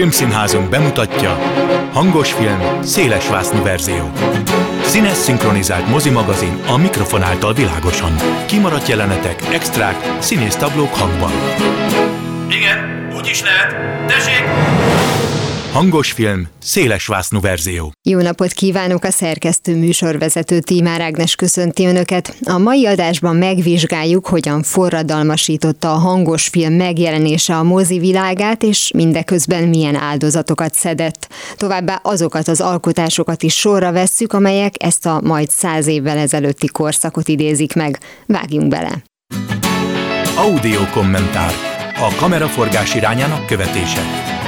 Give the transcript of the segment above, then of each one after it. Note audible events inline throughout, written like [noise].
Filmszínházunk bemutatja Hangos film, szélesvásznú verzió. Színes szinkronizált mozimagazin a mikrofon által világosan. Kimaradt jelenetek, extrák, színésztablók hangban. Igen, úgy is lehet. Tessék! Hangos film, szélesvásznú verzió. Jó napot kívánok a szerkesztő műsorvezető Tímár Ágnes köszönti Önöket. A mai adásban megvizsgáljuk, hogyan forradalmasította a hangos film megjelenése a mozi világát, és mindeközben milyen áldozatokat szedett. Továbbá azokat az alkotásokat is sorra vesszük, amelyek ezt a majd száz évvel ezelőtti korszakot idézik meg. Vágjunk bele! Audio kommentár. A kameraforgás irányának követése.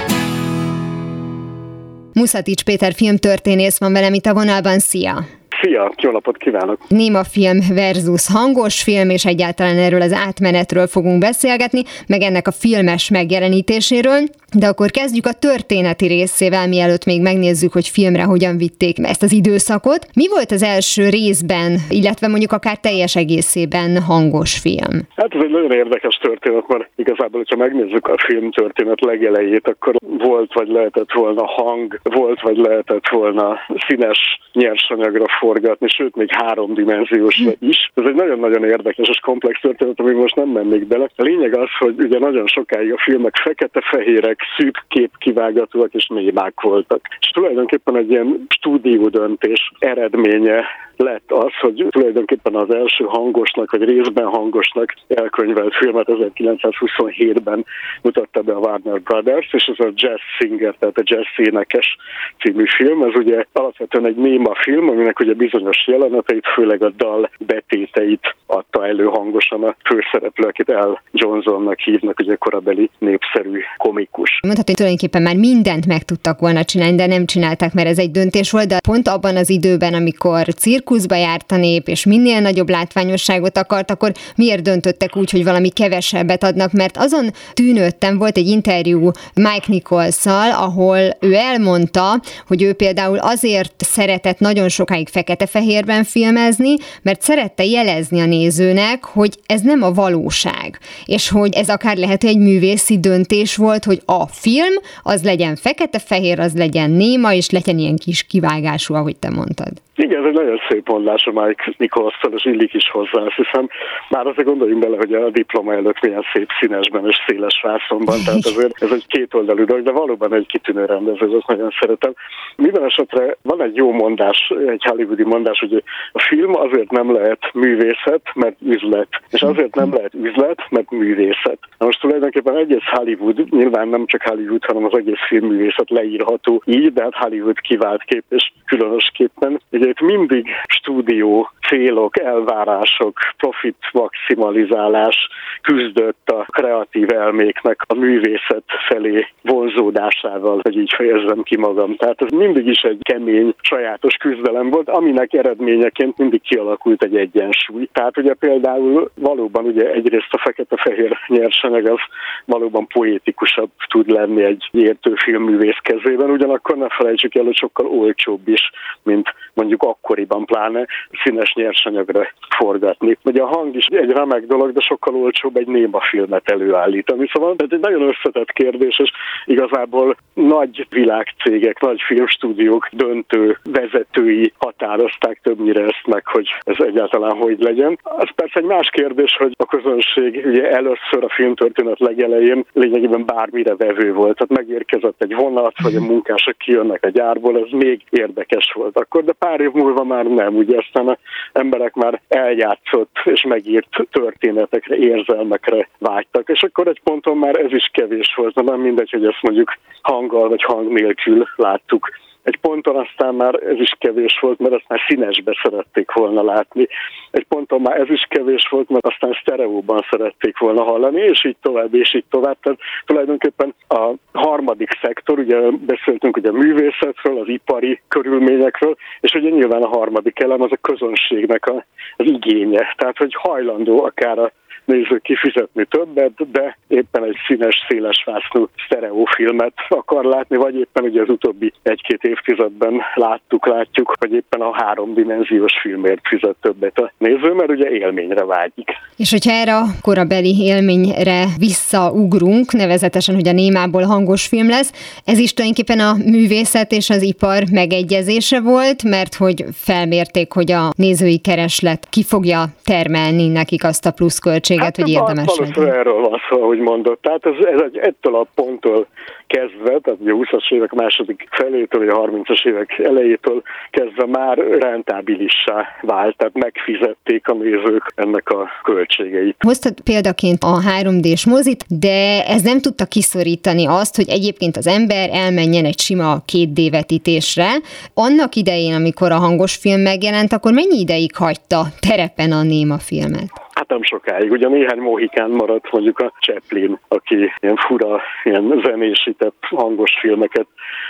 Muszatics Péter filmtörténész van velem itt a vonalban, szia! Szia, jó napot kívánok! Néma film versus hangos film, és egyáltalán erről az átmenetről fogunk beszélgetni, meg ennek a filmes megjelenítéséről, de akkor kezdjük a történeti részével, mielőtt még megnézzük, hogy filmre hogyan vitték ezt az időszakot. Mi volt az első részben, illetve mondjuk akár teljes egészében hangos film? Hát ez egy nagyon érdekes történet, mert igazából, hogyha megnézzük a film történet legelejét, akkor volt vagy lehetett volna hang, volt vagy lehetett volna színes nyersanyagra forgatni, sőt még háromdimenziós is. Ez egy nagyon-nagyon érdekes és komplex történet, ami most nem mennék bele. A lényeg az, hogy ugye nagyon sokáig a filmek fekete-fehérek, szűk képkivágatóak és mémák voltak. És tulajdonképpen egy ilyen stúdió döntés eredménye lett az, hogy tulajdonképpen az első hangosnak, vagy részben hangosnak elkönyvelt filmet 1927-ben mutatta be a Warner Brothers, és ez a Jazz Singer, tehát a Jazz énekes című film. Ez ugye alapvetően egy néma film, aminek ugye bizonyos jeleneteit, főleg a dal betéteit adta elő hangosan a főszereplő, akit El Johnsonnak hívnak, ugye korabeli népszerű komikus. Mondhatni, tulajdonképpen már mindent meg tudtak volna csinálni, de nem csinálták, mert ez egy döntés volt, de pont abban az időben, amikor cirkuszba járt a nép, és minél nagyobb látványosságot akart, akkor miért döntöttek úgy, hogy valami kevesebbet adnak, mert azon tűnődtem, volt egy interjú Mike nichols ahol ő elmondta, hogy ő például azért szeretett nagyon sokáig fekete-fehérben filmezni, mert szerette jelezni a nézőnek, hogy ez nem a valóság, és hogy ez akár lehet egy művészi döntés volt, hogy a film az legyen fekete-fehér, az legyen néma, és legyen ilyen kis kivágású, ahogy te mondtad. Igen, ez egy nagyon szép mondás a Mike Nicholson, és illik is hozzá, azt hiszem. Már azért gondoljunk bele, hogy a diploma előtt milyen szép színesben és széles vászonban, tehát azért ez egy kétoldalú dolog, de valóban egy kitűnő rendező, azt nagyon szeretem. Minden esetre van egy jó mondás, egy hollywoodi mondás, hogy a film azért nem lehet művészet, mert üzlet, és azért nem lehet üzlet, mert művészet. Na most tulajdonképpen egész Hollywood, nyilván nem csak Hollywood, hanem az egész filmművészet leírható így, de hát Hollywood kivált kép, és különösképpen Ugye itt mindig stúdió, célok, elvárások, profit maximalizálás küzdött a kreatív elméknek a művészet felé vonzódásával, hogy így fejezzem ki magam. Tehát ez mindig is egy kemény, sajátos küzdelem volt, aminek eredményeként mindig kialakult egy egyensúly. Tehát ugye például valóban ugye egyrészt a fekete-fehér nyersanyag az valóban poétikusabb tud lenni egy értő filmművész kezében, ugyanakkor ne felejtsük el, hogy sokkal olcsóbb is, mint mondjuk akkoriban pláne színes nyersanyagra forgatni. Ugye a hang is egy remek dolog, de sokkal olcsóbb egy néma filmet előállítani. Szóval ez egy nagyon összetett kérdés, és igazából nagy világcégek, nagy filmstúdiók döntő vezetői határozták többnyire ezt meg, hogy ez egyáltalán hogy legyen. Az persze egy más kérdés, hogy a közönség ugye először a filmtörténet legelején lényegében bármire vevő volt. Tehát megérkezett egy vonat, vagy a munkások kijönnek a gyárból, ez még érdekes volt akkor, de pár év múlva már nem. Ugye aztán az emberek már eljátszott és megírt történetekre, érzelmekre vágytak, és akkor egy ponton már ez is kevés volt, nem mindegy, hogy ezt mondjuk hanggal vagy hang nélkül láttuk egy ponton aztán már ez is kevés volt, mert azt már színesbe szerették volna látni. Egy ponton már ez is kevés volt, mert aztán sztereóban szerették volna hallani, és így tovább, és így tovább. Tehát tulajdonképpen a harmadik szektor, ugye beszéltünk ugye a művészetről, az ipari körülményekről, és ugye nyilván a harmadik elem az a közönségnek a, az igénye. Tehát, hogy hajlandó akár a néző kifizetni többet, de éppen egy színes, széles vásznú sztereófilmet akar látni, vagy éppen ugye az utóbbi egy-két évtizedben láttuk, látjuk, hogy éppen a háromdimenziós filmért fizet többet a néző, mert ugye élményre vágyik. És hogyha erre a korabeli élményre visszaugrunk, nevezetesen, hogy a némából hangos film lesz, ez is tulajdonképpen a művészet és az ipar megegyezése volt, mert hogy felmérték, hogy a nézői kereslet ki fogja termelni nekik azt a pluszköltséget, hát, hogy érdemes legyen. erről van szó, ahogy mondott. Tehát ez, ez egy, ettől a ponttól kezdve, tehát ugye a 20-as évek második felétől, a 30-as évek elejétől kezdve már rentábilissá vált, tehát megfizették a nézők ennek a költségeit. Hoztad példaként a 3D-s mozit, de ez nem tudta kiszorítani azt, hogy egyébként az ember elmenjen egy sima 2D vetítésre. Annak idején, amikor a hangos film megjelent, akkor mennyi ideig hagyta terepen a néma filmet? Nem sokáig. Ugye néhány mohikán maradt mondjuk a Chaplin, aki ilyen fura, ilyen zenésített hangos filmeket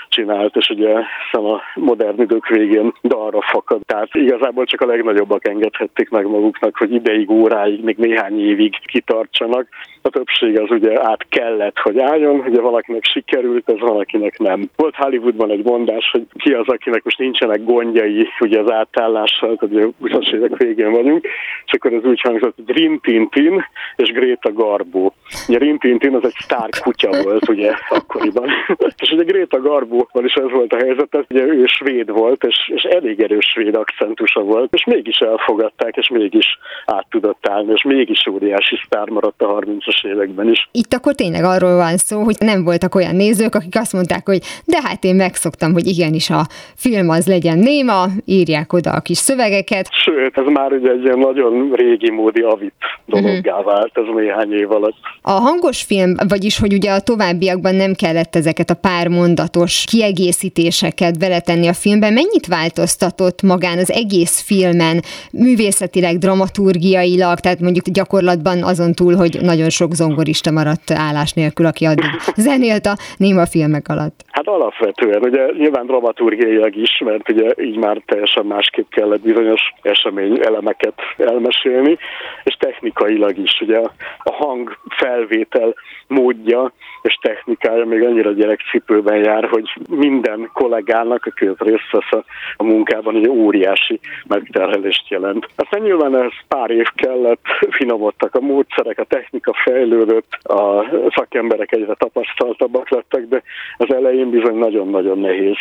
csinált, és ugye hiszen a modern idők végén dalra fakad. Tehát igazából csak a legnagyobbak engedhették meg maguknak, hogy ideig, óráig, még néhány évig kitartsanak. A többség az ugye át kellett, hogy álljon, ugye valakinek sikerült, ez valakinek nem. Volt Hollywoodban egy mondás, hogy ki az, akinek most nincsenek gondjai ugye az átállással, tehát ugye 20 évek végén vagyunk, és akkor ez úgy hangzott, hogy Rin Tintin és Greta Garbo. Ugye Rin Tintin az egy sztár kutya volt ugye akkoriban. [laughs] és ugye Greta Garbo-val is ez volt a helyzet, tehát ugye ő svéd volt, és, és elég erős svéd akcentusa volt, és mégis elfogadták, és mégis át tudott állni, és mégis óriási sztár maradt a 30-as években is. Itt akkor tényleg arról van szó, hogy nem voltak olyan nézők, akik azt mondták, hogy de hát én megszoktam, hogy igenis a film az legyen néma, írják oda a kis szövegeket. Sőt, ez már ugye egy ilyen nagyon régi módi avit dologgá uh-huh. vált ez néhány év alatt. A hangos film, vagyis hogy ugye a továbbiakban nem kellett ezeket a pár mondatos kiegészítéseket beletenni a filmbe, mennyit változtatott magán az egész filmen, művészetileg, dramaturgiailag, tehát mondjuk gyakorlatban azon túl, hogy nagyon sok zongorista maradt állás nélkül, aki addig [laughs] zenélt a néma filmek alatt. Hát alapvetően, ugye nyilván dramaturgiailag is, mert ugye így már teljesen másképp kellett bizonyos esemény elemeket elmesélni, és technikailag is, ugye a hang felvétel módja és technikája még annyira gyerekcipőben jár, hogy minden kollégának, aki részt vesz a, a munkában, egy óriási megterhelést jelent. Aztán nyilván ez pár év kellett, finomodtak a módszerek, a technika fejlődött, a szakemberek egyre tapasztaltabbak lettek, de az elején bizony nagyon-nagyon nehéz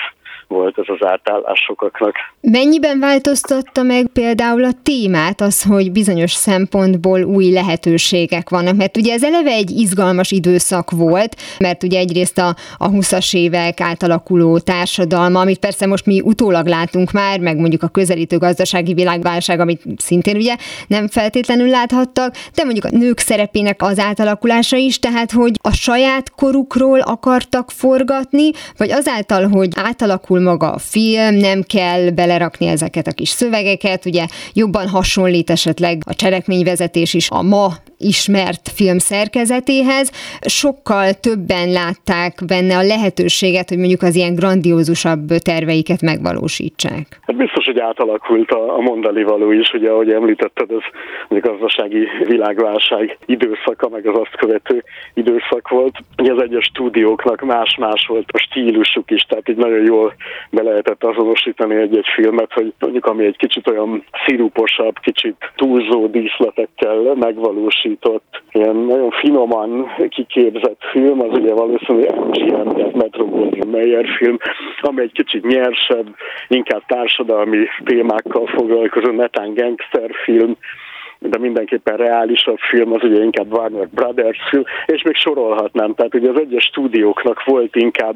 volt ez az átállás sokaknak. Mennyiben változtatta meg például a témát az, hogy bizonyos szempontból új lehetőségek vannak? Mert ugye ez eleve egy izgalmas időszak volt, mert ugye egyrészt a, a 20-as évek átalakuló társadalma, amit persze most mi utólag látunk már, meg mondjuk a közelítő gazdasági világválság, amit szintén ugye nem feltétlenül láthattak, de mondjuk a nők szerepének az átalakulása is, tehát hogy a saját korukról akartak forgatni, vagy azáltal, hogy átalakul maga a film, nem kell belerakni ezeket a kis szövegeket, ugye jobban hasonlít esetleg a cselekményvezetés is a ma ismert film szerkezetéhez. Sokkal többen látták benne a lehetőséget, hogy mondjuk az ilyen grandiózusabb terveiket megvalósítsák. Hát biztos, hogy átalakult a, a mondani való is, ugye ahogy említetted, ez a gazdasági világválság időszaka, meg az azt követő időszak volt. Ugye az egyes stúdióknak más-más volt a stílusuk is, tehát így nagyon jól be lehetett azonosítani egy-egy filmet, hogy mondjuk ami egy kicsit olyan sziruposabb, kicsit túlzó díszletekkel megvalósított, ilyen nagyon finoman kiképzett film, az ugye valószínűleg MGM, tehát Metro Goldwyn Mayer film, ami egy kicsit nyersebb, inkább társadalmi témákkal foglalkozó netán gangster film, de mindenképpen reálisabb film, az ugye inkább Warner Brothers film, és még sorolhatnám, tehát ugye az egyes stúdióknak volt inkább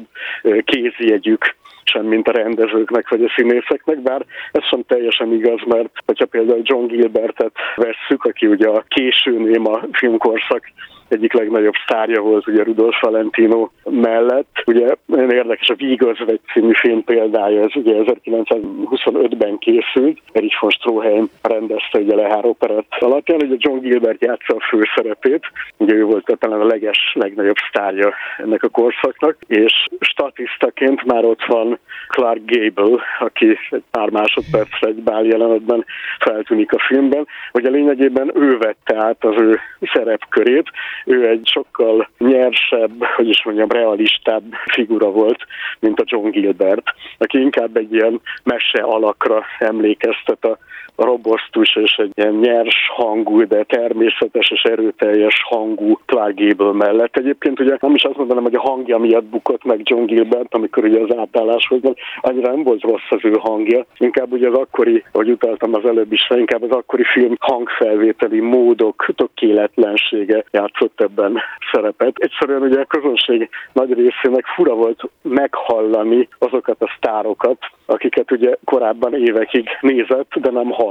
kézjegyük, sem, mint a rendezőknek vagy a színészeknek, bár ez sem teljesen igaz, mert hogyha például John Gilbertet vesszük, aki ugye a késő néma filmkorszak egyik legnagyobb sztárja volt ugye Rudolf Valentino mellett. Ugye nagyon érdekes a Vígazvegy című film példája, ez ugye 1925-ben készült, Erich von Stroheim rendezte ugye Lehár operett alapján, ugye John Gilbert játsza a főszerepét, ugye ő volt talán a leges, legnagyobb sztárja ennek a korszaknak, és statisztaként már ott van Clark Gable, aki egy pár másodpercre egy bál jelenetben feltűnik a filmben, hogy a lényegében ő vette át az ő szerepkörét. Ő egy sokkal nyersebb, hogy is mondjam, realistább figura volt, mint a John Gilbert, aki inkább egy ilyen mese alakra emlékeztet a robosztus és egy ilyen nyers hangú, de természetes és erőteljes hangú Gable mellett. Egyébként ugye nem is azt mondanám, hogy a hangja miatt bukott meg John Gilbert, amikor ugye az átállás volt, mert annyira nem volt rossz az ő hangja, inkább ugye az akkori, ahogy utaltam az előbb is, inkább az akkori film hangfelvételi módok tökéletlensége játszott ebben szerepet. Egyszerűen ugye a közönség nagy részének fura volt meghallani azokat a sztárokat, akiket ugye korábban évekig nézett, de nem hallott.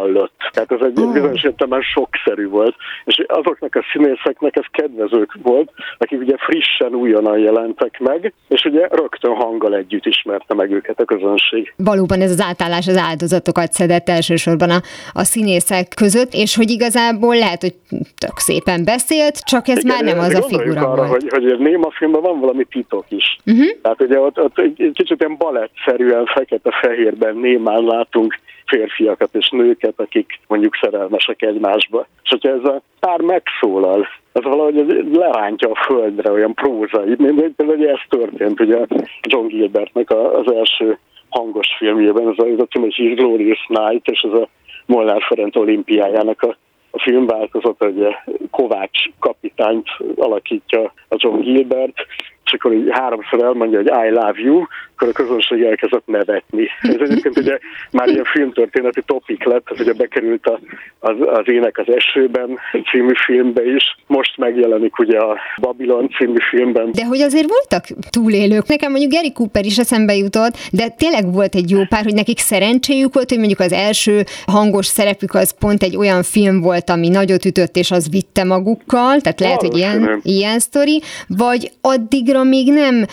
Tehát ez egy oh. bizonyos értelemben sokszerű volt, és azoknak a színészeknek ez kedvezők volt, akik ugye frissen újonnan jelentek meg, és ugye rögtön hanggal együtt ismerte meg őket a közönség. Valóban ez az átállás az áldozatokat szedett elsősorban a, a színészek között, és hogy igazából lehet, hogy tök szépen beszélt, csak ez Igen, már nem az a figura arra, volt. Hogy, hogy a néma filmben van valami titok is. Uh-huh. Tehát ugye ott, ott egy kicsit ilyen balettszerűen fekete-fehérben némán látunk férfiakat és nőket, akik mondjuk szerelmesek egymásba. És hogyha ez a pár megszólal, az valahogy lerántja a földre, olyan prózai. Például ez történt ugye John Gilbertnek az első hangos filmjében, ez a, ez a cím, hogy Glorious Night, és ez a Molnár Ferenc olimpiájának a a film változat, hogy Kovács kapitányt alakítja a John Gilbert, és akkor így háromszor elmondja, hogy I love you, akkor a közönség elkezdett nevetni. Ez [laughs] egyébként ugye már ilyen filmtörténeti topik lett, hogy bekerült a, az, az Ének az esőben című filmbe is, most megjelenik ugye a Babylon című filmben. De hogy azért voltak túlélők. Nekem mondjuk Gary Cooper is eszembe jutott, de tényleg volt egy jó pár, hogy nekik szerencséjük volt, hogy mondjuk az első hangos szerepük az pont egy olyan film volt, ami nagyot ütött, és az vitte magukkal, tehát lehet, hogy ilyen, ilyen sztori, vagy addigra még nem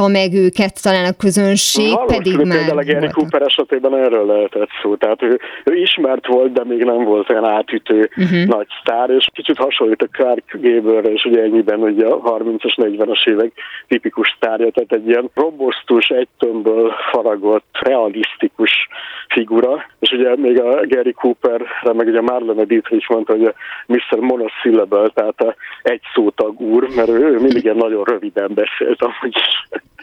szokta meg őket talán a közönség, pedig már Például a Gary Cooper esetében erről lehetett szó. Tehát ő, ő ismert volt, de még nem volt olyan átütő uh-huh. nagy sztár, és kicsit hasonlít a Clark Gable-re, és ugye ennyiben ugye a 30-as, 40-as évek tipikus sztárja, tehát egy ilyen robosztus, egy tömbből faragott, realisztikus figura, és ugye még a Gary Cooper, meg ugye a Marlene Dietrich mondta, hogy a Mr. Monosyllable, tehát a egy szótag úr, mert ő mindig ilyen nagyon röviden beszélt amúgy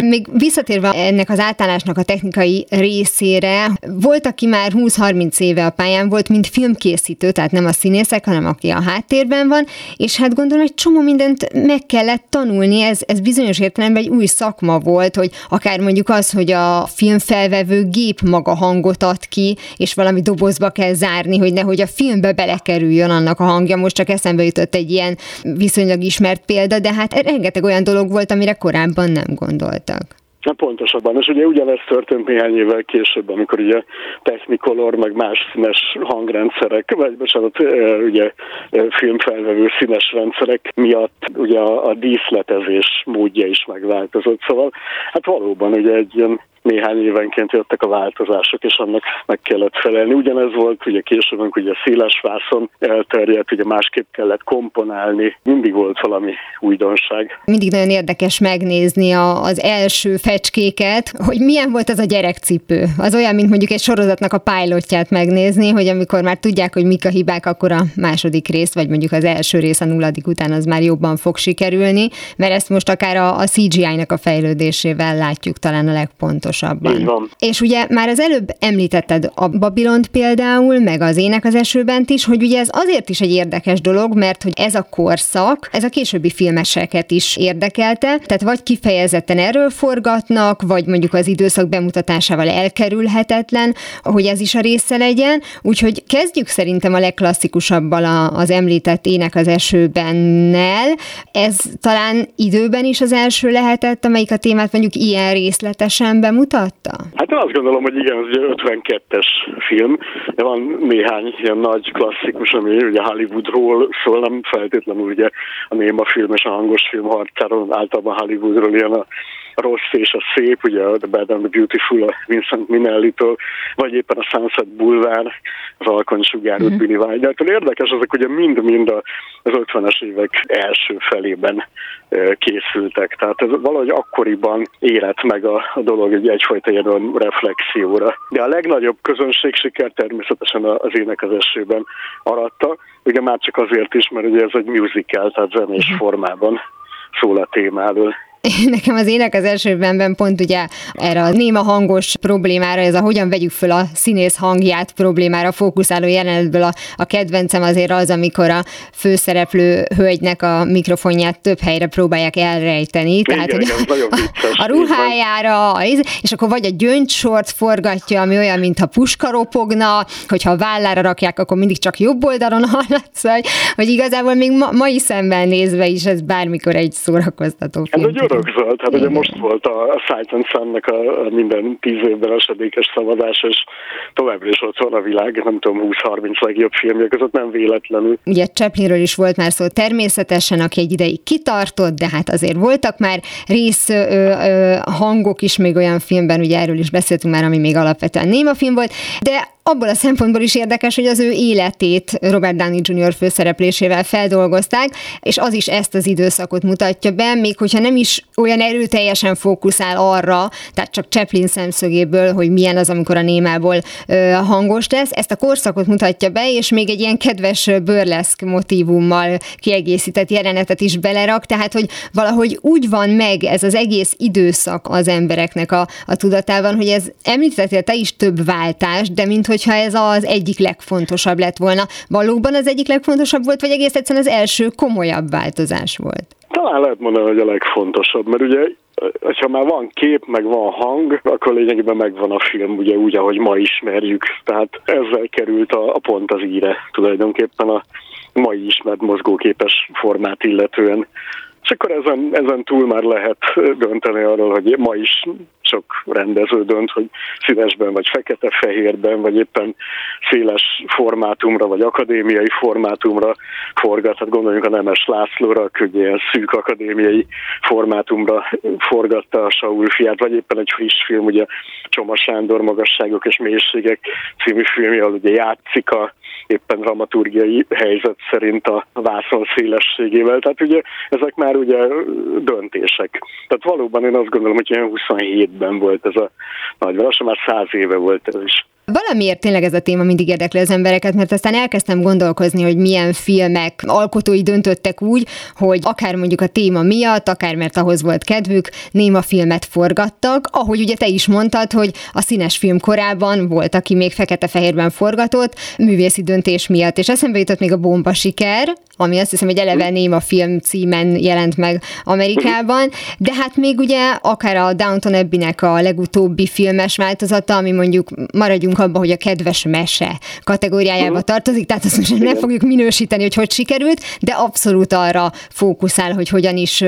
Még visszatérve ennek az átállásnak a technikai részére, volt, aki már 20-30 éve a pályán volt, mint filmkészítő, tehát nem a színészek, hanem aki a háttérben van, és hát gondolom, hogy csomó mindent meg kellett tanulni, ez, ez bizonyos értelemben egy új szakma volt, hogy akár mondjuk az, hogy a filmfelvevő gép maga hangot ad ki, és valami dobozba kell zárni, hogy nehogy a filmbe belekerüljön annak a hangja. Most csak eszembe jutott egy ilyen viszonylag ismert példa, de hát rengeteg olyan dolog volt, amire korábban nem gondoltak. Na pontosabban, és ugye ugyanez történt néhány évvel később, amikor ugye Technicolor, meg más színes hangrendszerek, vagy bocsánat, ugye filmfelvevő színes rendszerek miatt ugye a, a díszletezés módja is megváltozott. Szóval hát valóban ugye egy ilyen néhány évenként jöttek a változások, és annak meg kellett felelni. Ugyanez volt, ugye később, ugye széles vászon elterjedt, ugye másképp kellett komponálni, mindig volt valami újdonság. Mindig nagyon érdekes megnézni a, az első fecskéket, hogy milyen volt az a gyerekcipő. Az olyan, mint mondjuk egy sorozatnak a pilotját megnézni, hogy amikor már tudják, hogy mik a hibák, akkor a második rész, vagy mondjuk az első rész a nulladik után az már jobban fog sikerülni, mert ezt most akár a, a CGI-nak a fejlődésével látjuk talán a legpontosabban pontosabban. Így van. És ugye már az előbb említetted a Babilont például, meg az Ének az esőben is, hogy ugye ez azért is egy érdekes dolog, mert hogy ez a korszak, ez a későbbi filmeseket is érdekelte, tehát vagy kifejezetten erről forgatnak, vagy mondjuk az időszak bemutatásával elkerülhetetlen, hogy ez is a része legyen, úgyhogy kezdjük szerintem a legklasszikusabbal az említett Ének az esőbennel. Ez talán időben is az első lehetett, amelyik a témát mondjuk ilyen részletesen bemutat, mutatta? Hát én azt gondolom, hogy igen, ez ugye 52-es film, de van néhány ilyen nagy klasszikus, ami ugye Hollywoodról szól, nem feltétlenül ugye a néma film és a hangos film harcáról, általában Hollywoodról ilyen a rossz és a szép, ugye a The Bad and the Beautiful, a Vincent Minnelli-től, vagy éppen a Sunset Boulevard, az Alkony sugárút mm-hmm. Billy Wilder-től. Érdekes, azok ugye mind-mind az 50-es évek első felében készültek. Tehát ez valahogy akkoriban élet meg a, a dolog egy egyfajta ilyen reflexióra. De a legnagyobb közönség siker természetesen az ének az esőben aratta, ugye már csak azért is, mert ugye ez egy musical, tehát zenés uh-huh. formában szól a témáról. [laughs] Nekem az ének az elsőben pont ugye erre a néma hangos problémára, ez a hogyan vegyük föl a színész hangját problémára fókuszáló jelenetből a, a kedvencem azért az, amikor a főszereplő hölgynek a mikrofonját több helyre próbálják elrejteni. Igen, tehát, hogy a, a, a ruhájára, és akkor vagy a gyöngysort forgatja, ami olyan, mintha puska ropogna, hogyha a vállára rakják, akkor mindig csak jobb oldalon [laughs] hallatsz, hogy igazából még ma, mai szemben nézve is ez bármikor egy szórakoztató film örökzöld. Hát ugye most volt a, a and Sun-nak a, a minden tíz évben esedékes szavazás, és továbbra is ott van a világ, nem tudom, 20-30 legjobb filmje között, nem véletlenül. Ugye Chaplinről is volt már szó természetesen, aki egy ideig kitartott, de hát azért voltak már rész ö, ö, hangok is még olyan filmben, ugye erről is beszéltünk már, ami még alapvetően néma film volt, de abból a szempontból is érdekes, hogy az ő életét Robert Downey Jr. főszereplésével feldolgozták, és az is ezt az időszakot mutatja be, még hogyha nem is olyan erőteljesen fókuszál arra, tehát csak Chaplin szemszögéből, hogy milyen az, amikor a némából ö, hangos lesz, ezt a korszakot mutatja be, és még egy ilyen kedves burleszk motivummal kiegészített jelenetet is belerak, tehát hogy valahogy úgy van meg ez az egész időszak az embereknek a, a tudatában, hogy ez említettél te is több váltás, de mint hogyha ez az egyik legfontosabb lett volna. Valóban az egyik legfontosabb volt, vagy egész egyszerűen az első komolyabb változás volt? Talán lehet mondani, hogy a legfontosabb, mert ugye ha már van kép, meg van hang, akkor lényegében megvan a film, ugye úgy, ahogy ma ismerjük. Tehát ezzel került a, a pont az íre tulajdonképpen a mai ismert mozgóképes formát illetően. És akkor ezen, ezen túl már lehet dönteni arról, hogy ma is sok rendező dönt, hogy színesben, vagy fekete-fehérben, vagy éppen széles formátumra, vagy akadémiai formátumra forgat. Hát gondoljunk a Nemes Lászlóra, aki ilyen szűk akadémiai formátumra forgatta a Saul fiát, vagy éppen egy friss film, ugye Csoma Sándor Magasságok és Mélységek című filmje, ugye játszik a éppen dramaturgiai helyzet szerint a vászon szélességével. Tehát ugye ezek már ugye döntések. Tehát valóban én azt gondolom, hogy olyan 27-ben volt ez a nagy lassan már száz éve volt ez is. Valamiért tényleg ez a téma mindig érdekli az embereket, mert aztán elkezdtem gondolkozni, hogy milyen filmek alkotói döntöttek úgy, hogy akár mondjuk a téma miatt, akár mert ahhoz volt kedvük, néma filmet forgattak, ahogy ugye te is mondtad, hogy a színes film korában volt, aki még fekete-fehérben forgatott, művészi döntés miatt, és eszembe jutott még a bomba siker, ami azt hiszem, hogy eleve néma film címen jelent meg Amerikában, de hát még ugye akár a Downton Abbey-nek a legutóbbi filmes változata, ami mondjuk maradjunk abba, hogy a kedves mese kategóriájába uh-huh. tartozik, tehát azt most nem fogjuk minősíteni, hogy hogy sikerült, de abszolút arra fókuszál, hogy hogyan is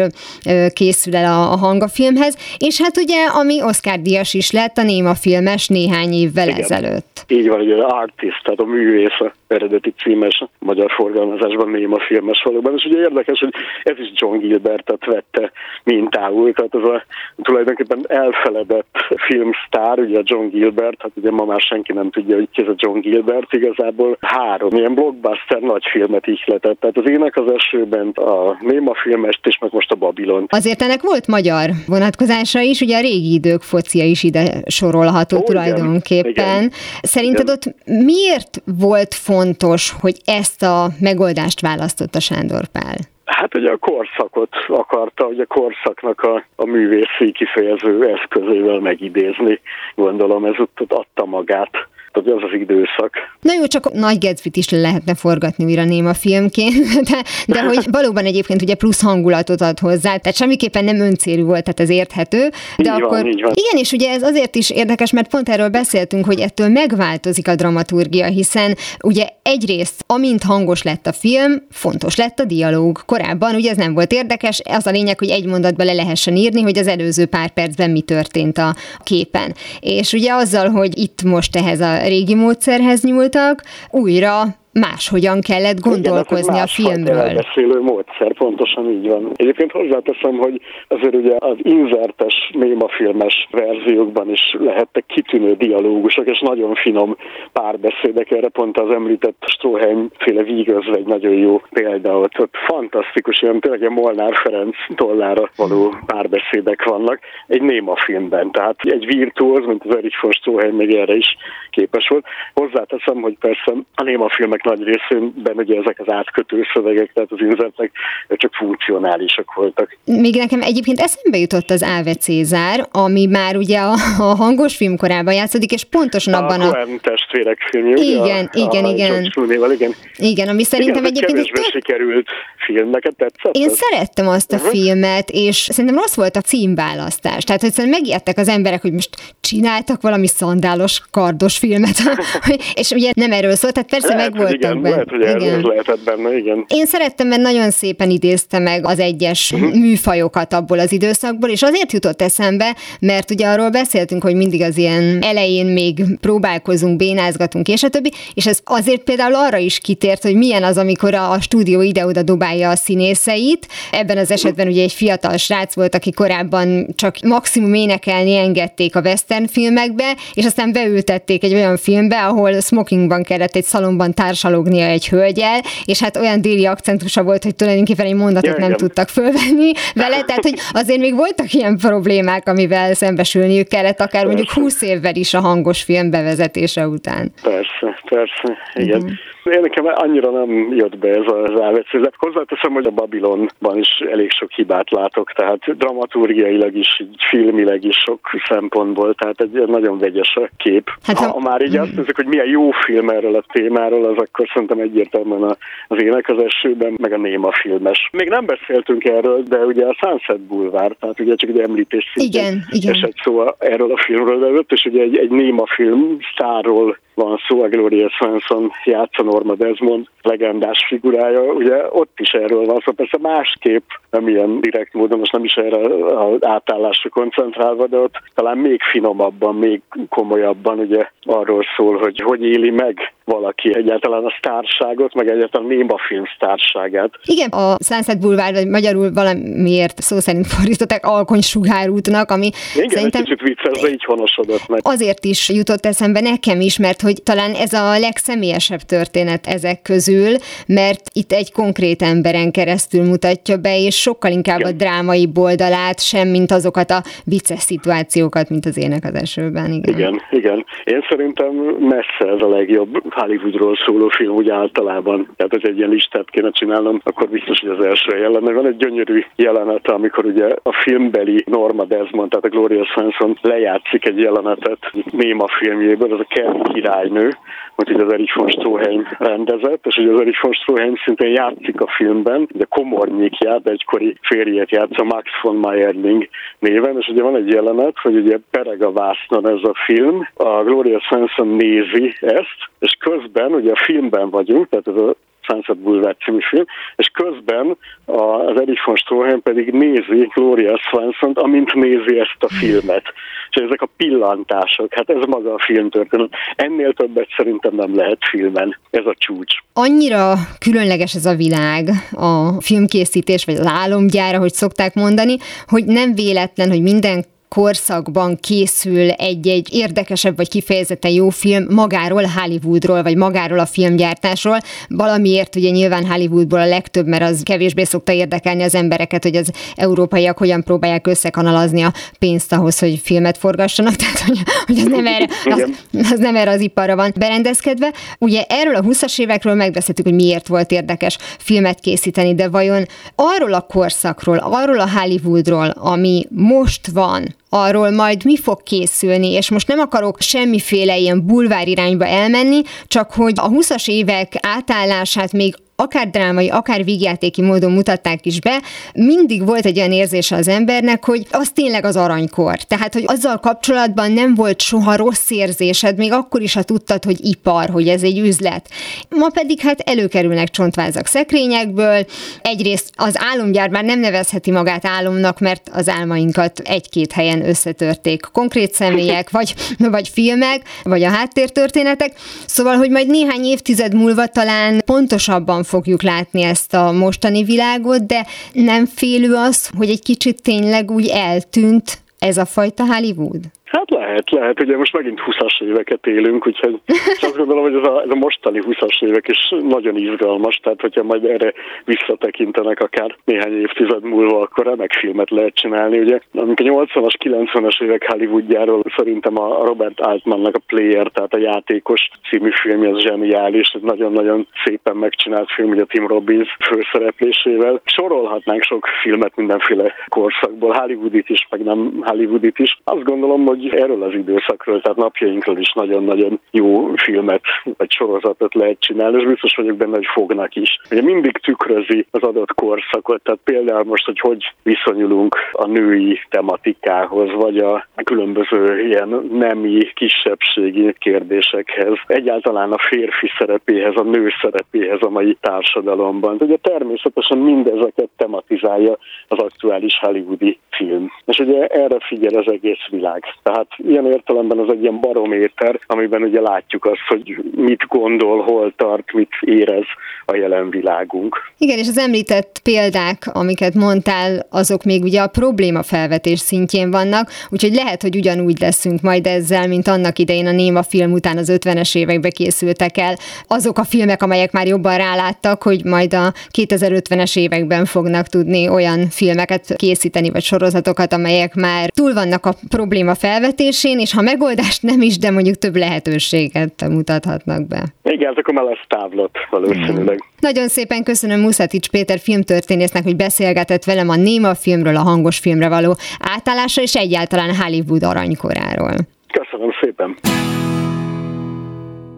készül el a, a hang a filmhez, és hát ugye, ami Oscar díjas is lett, a néma filmes néhány évvel Igen. ezelőtt. Így van, ugye az artist, tehát a művész eredeti címes magyar forgalmazásban néma filmes valóban, és ugye érdekes, hogy ez is John Gilbertet vette mintául, tehát ez a tulajdonképpen elfeledett filmsztár, ugye John Gilbert, hát ugye ma már senki nem tudja, hogy ki ez a John Gilbert, igazából három ilyen blockbuster nagy filmet ihletett. Tehát az ének az esőben, a Néma filmest és meg most a Babilon. Azért ennek volt magyar vonatkozása is, ugye a régi idők focia is ide sorolható Ó, tulajdonképpen. Igen. Szerinted igen. ott miért volt fontos, hogy ezt a megoldást választotta Sándor Pál? Hát ugye a korszakot akarta, hogy a korszaknak a, a művészi kifejező eszközével megidézni. Gondolom ez ott adta magát hogy az az időszak. Na jó, csak Nagy Gatsby-t is lehetne forgatni újra néma filmként, [laughs] de, de hogy valóban egyébként ugye plusz hangulatot ad hozzá, tehát semmiképpen nem öncélű volt, tehát ez érthető. De így akkor van, így van. igen, és ugye ez azért is érdekes, mert pont erről beszéltünk, hogy ettől megváltozik a dramaturgia, hiszen ugye egyrészt, amint hangos lett a film, fontos lett a dialóg. Korábban ugye ez nem volt érdekes, az a lényeg, hogy egy mondatba le lehessen írni, hogy az előző pár percben mi történt a képen. És ugye azzal, hogy itt most ehhez a régi módszerhez nyúltak, újra máshogyan kellett gondolkozni Igen, a filmről. beszélő módszer, pontosan így van. Egyébként hozzáteszem, hogy azért ugye az inzertes némafilmes verziókban is lehettek kitűnő dialógusok, és nagyon finom párbeszédek, erre pont az említett Stroheim féle vígözve egy nagyon jó példa, ott, ott fantasztikus, ilyen tényleg Molnár Ferenc tollára való párbeszédek vannak egy néma filmben, tehát egy virtuóz, mint az Erich von Stroheim még erre is képes volt. Hozzáteszem, hogy persze a néma filmek nagy részében ugye ezek az átkötő szövegek, tehát az inzertek csak funkcionálisak voltak. Még nekem egyébként eszembe jutott az Áve Cézár, ami már ugye a, a hangos film korában játszódik, és pontosan a abban a... A testvérek filmje, igen, ugye? Igen, a, igen, igen. igen. Igen, ami szerintem igen, egyébként... Kevésbé sikerült film, neked tetszett? Én szerettem azt a uh-huh. filmet, és szerintem rossz volt a címválasztás. Tehát, hogy szerintem megijedtek az emberek, hogy most csináltak valami szandálos, kardos filmet, [laughs] és ugye nem erről szólt, tehát persze lehet, meg voltak igen, benne. Lehet, hogy igen. lehetett benne, igen. Én szerettem, mert nagyon szépen idézte meg az egyes uh-huh. műfajokat abból az időszakból, és azért jutott eszembe, mert ugye arról beszéltünk, hogy mindig az ilyen elején még próbálkozunk, bénázgatunk, és a többi, és ez azért például arra is kitért, hogy milyen az, amikor a stúdió ide-oda dobálja a színészeit. Ebben az esetben ugye egy fiatal srác volt, aki korábban csak maximum énekelni engedték a western filmekbe, és aztán beültették egy olyan filmbe, ahol smokingban kellett egy szalomban társalognia egy hölgyel, és hát olyan déli akcentusa volt, hogy tulajdonképpen egy mondatot ja, nem igen. tudtak fölvenni vele, tehát hogy azért még voltak ilyen problémák, amivel szembesülniük kellett, akár mondjuk 20 évvel is a hangos film bevezetése után. Persze, persze, igen. Uh-huh. Én nekem annyira nem jött be ez az elvecézet. Hozzáteszem, hogy a Babilonban is elég sok hibát látok, tehát dramaturgiailag is, filmileg is sok szempontból, tehát egy nagyon vegyes a kép. Hát, ha, ha már így azt nézzük, hogy milyen jó film erről a témáról, az akkor szerintem egyértelműen az ének az esőben, meg a néma filmes. Még nem beszéltünk erről, de ugye a Sunset Boulevard, tehát ugye csak egy említés igen, igen. esett szó erről a filmről, de ott is ugye egy, egy néma film sztárról van szó, a Gloria Swanson játsza Norma Desmond legendás figurája, ugye ott is erről van szó, persze másképp, nem ilyen direkt módon, most nem is erre az átállásra koncentrálva, de ott talán még finomabban, még komolyabban ugye arról szól, hogy hogy éli meg valaki egyáltalán a sztárságot, meg egyáltalán néma film sztárságát. Igen, a Sunset Boulevard, vagy magyarul valamiért szó szerint fordították alkonysugárútnak, ami Igen, szerintem... egy kicsit vicces, de így honosodott meg. Azért is jutott eszembe nekem is, mert hogy talán ez a legszemélyesebb történet ezek közül, mert itt egy konkrét emberen keresztül mutatja be, és sokkal inkább igen. a drámai boldalát, sem mint azokat a vicces szituációkat, mint az ének az esőben. Igen. igen, igen. Én szerintem messze ez a legjobb Hollywoodról szóló film úgy általában. Tehát, hogy egy ilyen listát kéne csinálnom, akkor biztos, hogy az első helyen lenne. Van egy gyönyörű jelenet, amikor ugye a filmbeli Norma Desmond, tehát a Gloria Swanson lejátszik egy jelenetet Néma filmjéből, az a Kerry királynő, hogy az Erich von Stroheim rendezett, és hogy az Erich von Stroheim szintén játszik a filmben, de komornyikját, egykori férjét játsza Max von Meyerling néven, és ugye van egy jelenet, hogy ugye pereg a vásznon ez a film, a Gloria Swanson nézi ezt, és közben, ugye a filmben vagyunk, tehát ez a Sunset Boulevard című film, és közben az Erich von Stroheim pedig nézi Gloria swanson amint nézi ezt a filmet. És ezek a pillantások, hát ez maga a filmtörténet. Ennél többet szerintem nem lehet filmen. Ez a csúcs. Annyira különleges ez a világ, a filmkészítés, vagy az álomgyára, hogy szokták mondani, hogy nem véletlen, hogy minden korszakban készül egy-egy érdekesebb vagy kifejezetten jó film magáról, Hollywoodról, vagy magáról a filmgyártásról. Valamiért ugye nyilván Hollywoodból a legtöbb, mert az kevésbé szokta érdekelni az embereket, hogy az európaiak hogyan próbálják összekanalazni a pénzt ahhoz, hogy filmet forgassanak, [laughs] tehát hogy, hogy az, nem erre, az, az nem erre az iparra van berendezkedve. Ugye erről a 20-as évekről megbeszéltük, hogy miért volt érdekes filmet készíteni, de vajon arról a korszakról, arról a Hollywoodról, ami most van, arról majd mi fog készülni, és most nem akarok semmiféle ilyen bulvár irányba elmenni, csak hogy a 20-as évek átállását még akár drámai, akár vígjátéki módon mutatták is be, mindig volt egy olyan érzése az embernek, hogy az tényleg az aranykor. Tehát, hogy azzal kapcsolatban nem volt soha rossz érzésed, még akkor is, ha tudtad, hogy ipar, hogy ez egy üzlet. Ma pedig hát előkerülnek csontvázak szekrényekből. Egyrészt az álomgyár már nem nevezheti magát álomnak, mert az álmainkat egy-két helyen összetörték konkrét személyek, vagy, vagy filmek, vagy a háttértörténetek. Szóval, hogy majd néhány évtized múlva talán pontosabban fogjuk látni ezt a mostani világot, de nem félő az, hogy egy kicsit tényleg úgy eltűnt ez a fajta Hollywood? Hát lehet, lehet. Ugye most megint 20-as éveket élünk, úgyhogy azt gondolom, hogy ez a, ez a mostani 20-as évek is nagyon izgalmas, tehát hogyha majd erre visszatekintenek akár néhány évtized múlva, akkor remek filmet lehet csinálni. Ugye, amikor a 80-as, 90-as évek Hollywoodjáról szerintem a Robert Altmannak a Player, tehát a játékos című film, ez zseniális, ez nagyon-nagyon szépen megcsinált film, ugye Tim Robbins főszereplésével. Sorolhatnánk sok filmet mindenféle korszakból, Hollywoodit is, meg nem Hollywoodit is. Azt gondolom, hogy erről az időszakról, tehát napjainkról is nagyon-nagyon jó filmet vagy sorozatot lehet csinálni, és biztos vagyok benne, hogy fognak is. Ugye mindig tükrözi az adott korszakot, tehát például most, hogy hogy viszonyulunk a női tematikához, vagy a különböző ilyen nemi, kisebbségi kérdésekhez, egyáltalán a férfi szerepéhez, a nő szerepéhez a mai társadalomban. Ugye természetesen mindezeket tematizálja az aktuális hollywoodi film. És ugye erre figyel az egész világ. Tehát ilyen értelemben az egy ilyen barométer, amiben ugye látjuk azt, hogy mit gondol, hol tart, mit érez a jelen világunk. Igen, és az említett példák, amiket mondtál, azok még ugye a probléma felvetés szintjén vannak, úgyhogy lehet, hogy ugyanúgy leszünk majd ezzel, mint annak idején a Néma film után az 50-es évekbe készültek el azok a filmek, amelyek már jobban ráláttak, hogy majd a 2050-es években fognak tudni olyan filmeket készíteni, vagy sorozatokat, amelyek már túl vannak a probléma felvetésén, és ha megoldást nem is, de mondjuk több lehetőséget mutathatnak be. Igen, akkor már lesz távlat valószínűleg. Mm. Nagyon szépen köszönöm Muszatics Péter filmtörténésznek, hogy beszélgetett velem a néma filmről, a hangos filmre való átállásra, és egyáltalán Hollywood aranykoráról. Köszönöm szépen!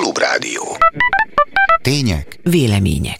Klubrádió. Tények, vélemények.